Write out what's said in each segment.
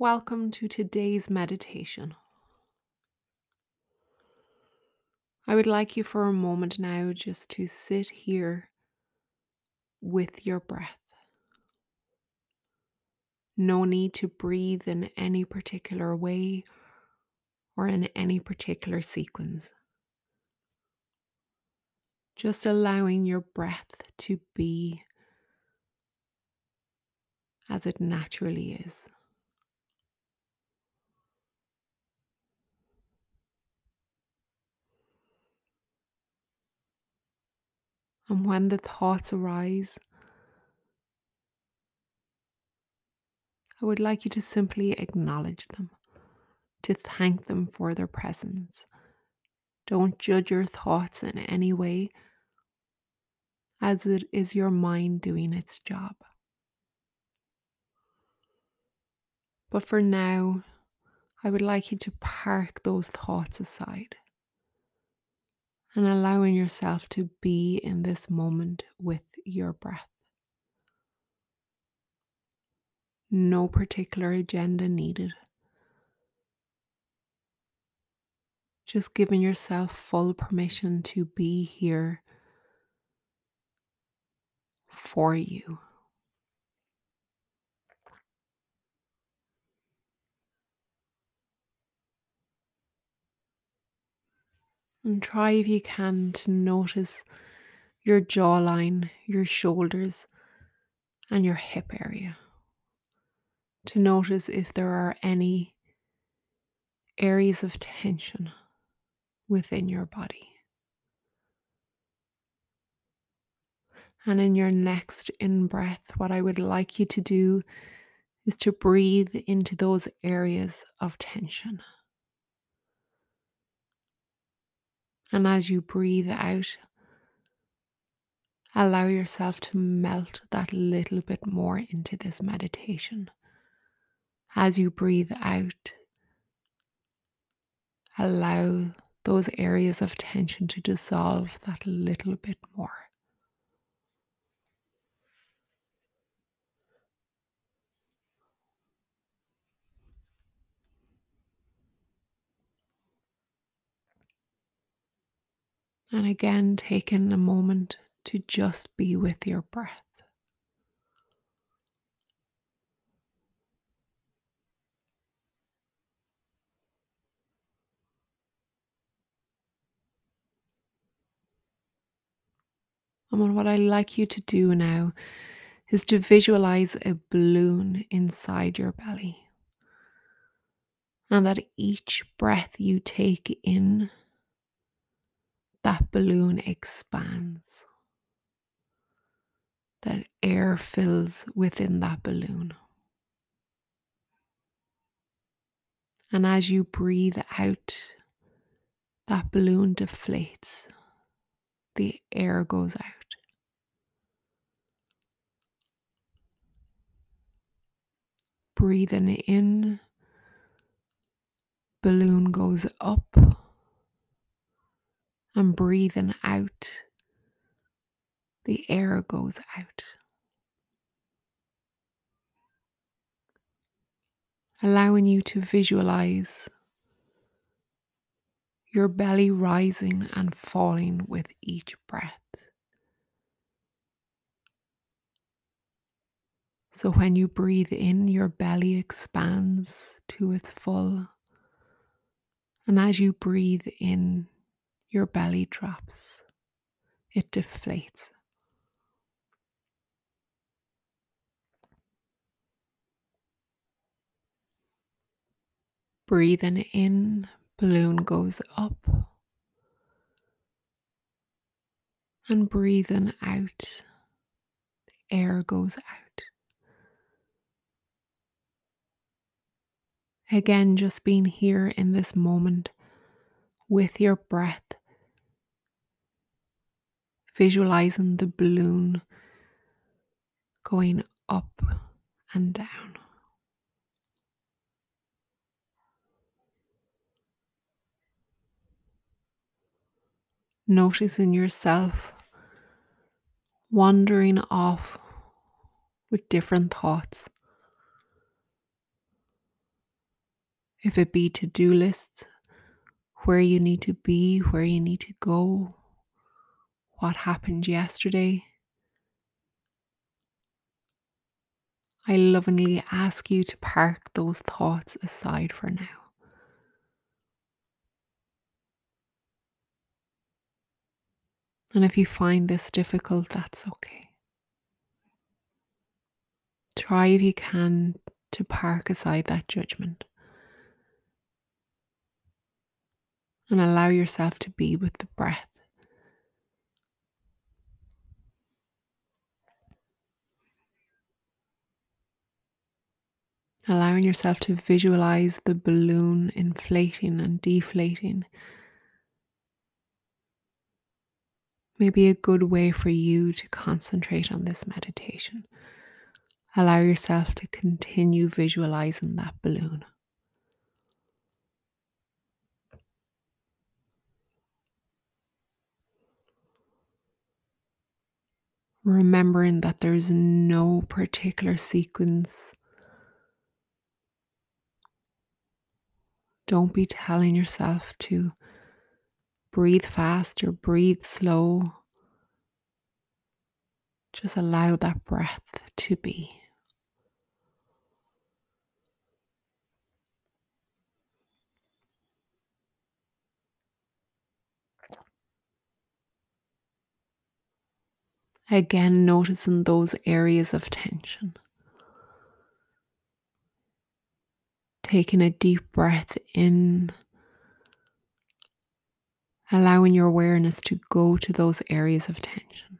Welcome to today's meditation. I would like you for a moment now just to sit here with your breath. No need to breathe in any particular way or in any particular sequence. Just allowing your breath to be as it naturally is. And when the thoughts arise, I would like you to simply acknowledge them, to thank them for their presence. Don't judge your thoughts in any way, as it is your mind doing its job. But for now, I would like you to park those thoughts aside and allowing yourself to be in this moment with your breath. No particular agenda needed. Just giving yourself full permission to be here for you. And try if you can to notice your jawline, your shoulders, and your hip area. To notice if there are any areas of tension within your body. And in your next in breath, what I would like you to do is to breathe into those areas of tension. And as you breathe out, allow yourself to melt that little bit more into this meditation. As you breathe out, allow those areas of tension to dissolve that little bit more. And again, taking a moment to just be with your breath. And what I'd like you to do now is to visualize a balloon inside your belly. And that each breath you take in, that balloon expands. That air fills within that balloon. And as you breathe out, that balloon deflates. The air goes out. Breathing in, balloon goes up. And breathing out, the air goes out. Allowing you to visualize your belly rising and falling with each breath. So when you breathe in, your belly expands to its full. And as you breathe in, your belly drops, it deflates. Breathing in, balloon goes up. And breathing out, the air goes out. Again, just being here in this moment with your breath, visualizing the balloon going up and down. Noticing yourself wandering off with different thoughts. if it be to do lists, where you need to be, where you need to go, what happened yesterday. I lovingly ask you to park those thoughts aside for now. And if you find this difficult, that's okay. Try if you can to park aside that judgment and allow yourself to be with the breath. Allowing yourself to visualize the balloon inflating and deflating may be a good way for you to concentrate on this meditation. Allow yourself to continue visualizing that balloon. Remembering that there's no particular sequence. Don't be telling yourself to breathe fast or breathe slow. Just allow that breath to be. Again, noticing those areas of tension. Taking a deep breath in, allowing your awareness to go to those areas of tension,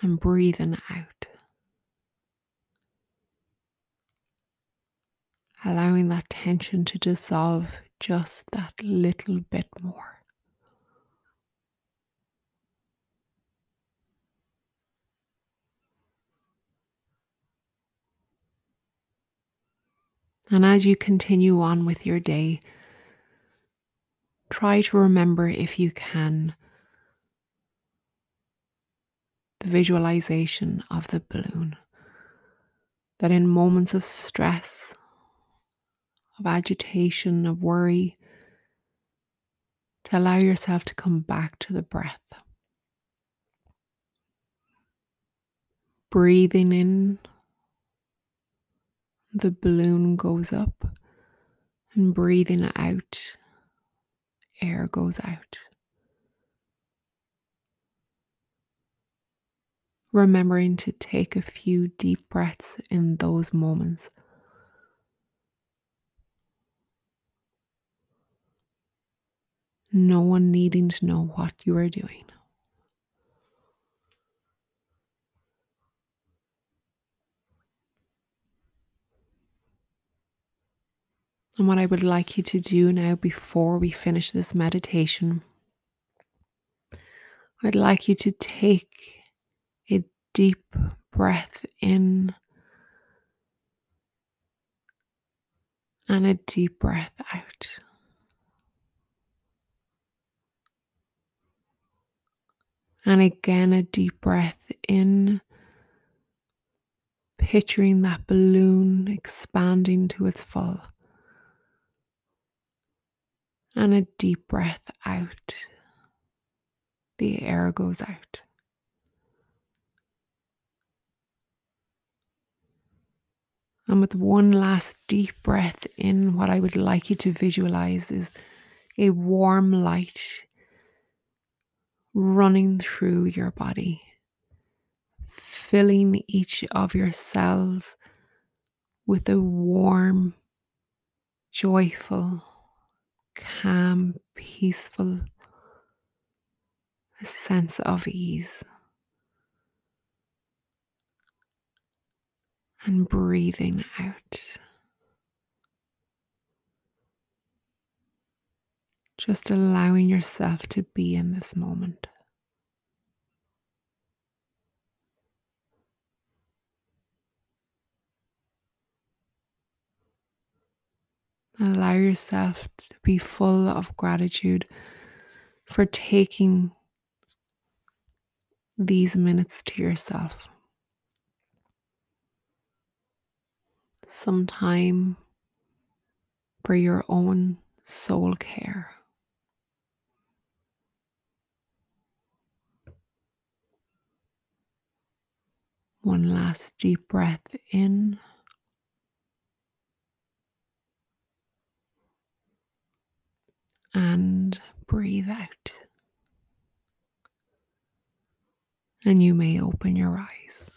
and breathing out. Allowing that tension to dissolve just that little bit more. And as you continue on with your day, try to remember if you can the visualization of the balloon. That in moments of stress, of agitation, of worry, to allow yourself to come back to the breath. Breathing in the balloon goes up, and breathing out, air goes out. Remembering to take a few deep breaths in those moments. No one needing to know what you are doing. And what I would like you to do now before we finish this meditation, I'd like you to take a deep breath in and a deep breath out. And again, a deep breath in, picturing that balloon expanding to its full and a deep breath out. The air goes out. And with one last deep breath in, what I would like you to visualize is a warm light running through your body, filling each of your cells with a warm, joyful, calm, peaceful, a sense of ease. And breathing out. Just allowing yourself to be in this moment. Allow yourself to be full of gratitude for taking these minutes to yourself. Some time for your own soul care. One last deep breath in. And breathe out. And you may open your eyes.